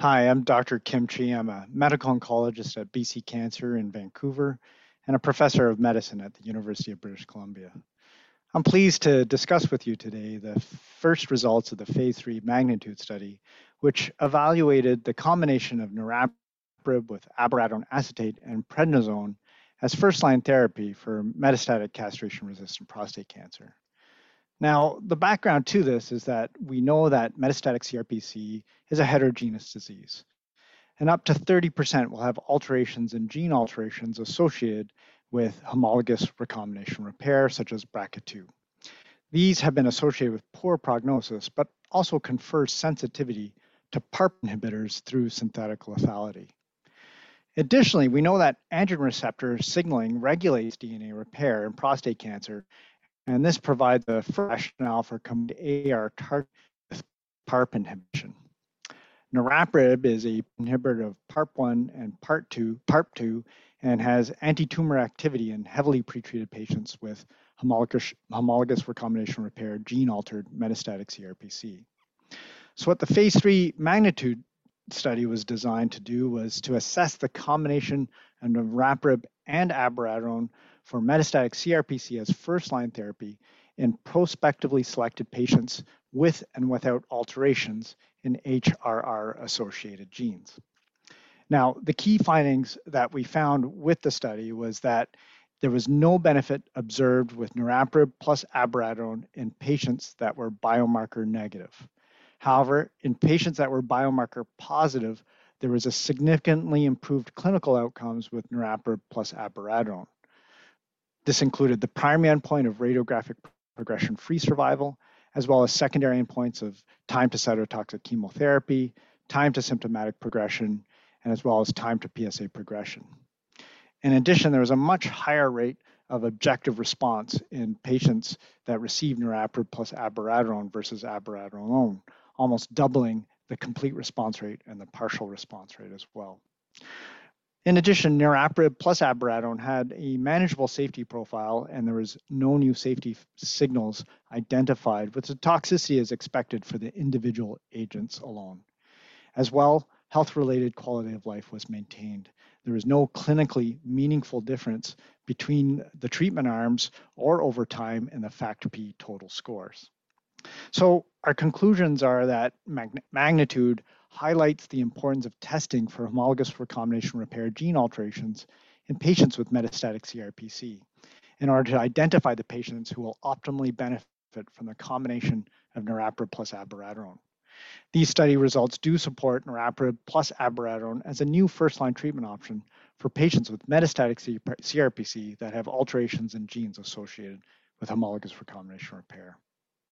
Hi, I'm Dr. Kim Chi. I'm a medical oncologist at BC Cancer in Vancouver and a professor of medicine at the University of British Columbia. I'm pleased to discuss with you today the first results of the phase three magnitude study, which evaluated the combination of niraparib with abiraterone acetate and prednisone as first-line therapy for metastatic castration-resistant prostate cancer. Now, the background to this is that we know that metastatic CRPC is a heterogeneous disease, and up to 30% will have alterations in gene alterations associated with homologous recombination repair, such as BRCA2. These have been associated with poor prognosis, but also confer sensitivity to PARP inhibitors through synthetic lethality. Additionally, we know that androgen receptor signaling regulates DNA repair in prostate cancer and this provides a rationale for combining AR target with PARP inhibition. Niraparib is a inhibitor of PARP1 and PARP2, PARP2 and has anti-tumor activity in heavily pretreated patients with homologous, homologous recombination repair gene-altered metastatic CRPC. So what the phase three magnitude study was designed to do was to assess the combination of niraparib and abiraterone for metastatic CRPC as first-line therapy in prospectively selected patients with and without alterations in HRR-associated genes. Now, the key findings that we found with the study was that there was no benefit observed with niraparib plus abiraterone in patients that were biomarker negative. However, in patients that were biomarker positive, there was a significantly improved clinical outcomes with niraparib plus abiraterone. This included the primary endpoint of radiographic progression-free survival, as well as secondary endpoints of time to cytotoxic chemotherapy, time to symptomatic progression, and as well as time to PSA progression. In addition, there was a much higher rate of objective response in patients that received niraparib plus abiraterone versus abiraterone alone, almost doubling the complete response rate and the partial response rate as well. In addition, niraparib plus abiraterone had a manageable safety profile, and there was no new safety signals identified, with the toxicity as expected for the individual agents alone. As well, health-related quality of life was maintained. There was no clinically meaningful difference between the treatment arms or over time in the FACT-P total scores. So our conclusions are that magnitude highlights the importance of testing for homologous recombination repair gene alterations in patients with metastatic CRPC in order to identify the patients who will optimally benefit from the combination of niraparib plus abiraterone. These study results do support niraparib plus abiraterone as a new first-line treatment option for patients with metastatic CRPC that have alterations in genes associated with homologous recombination repair.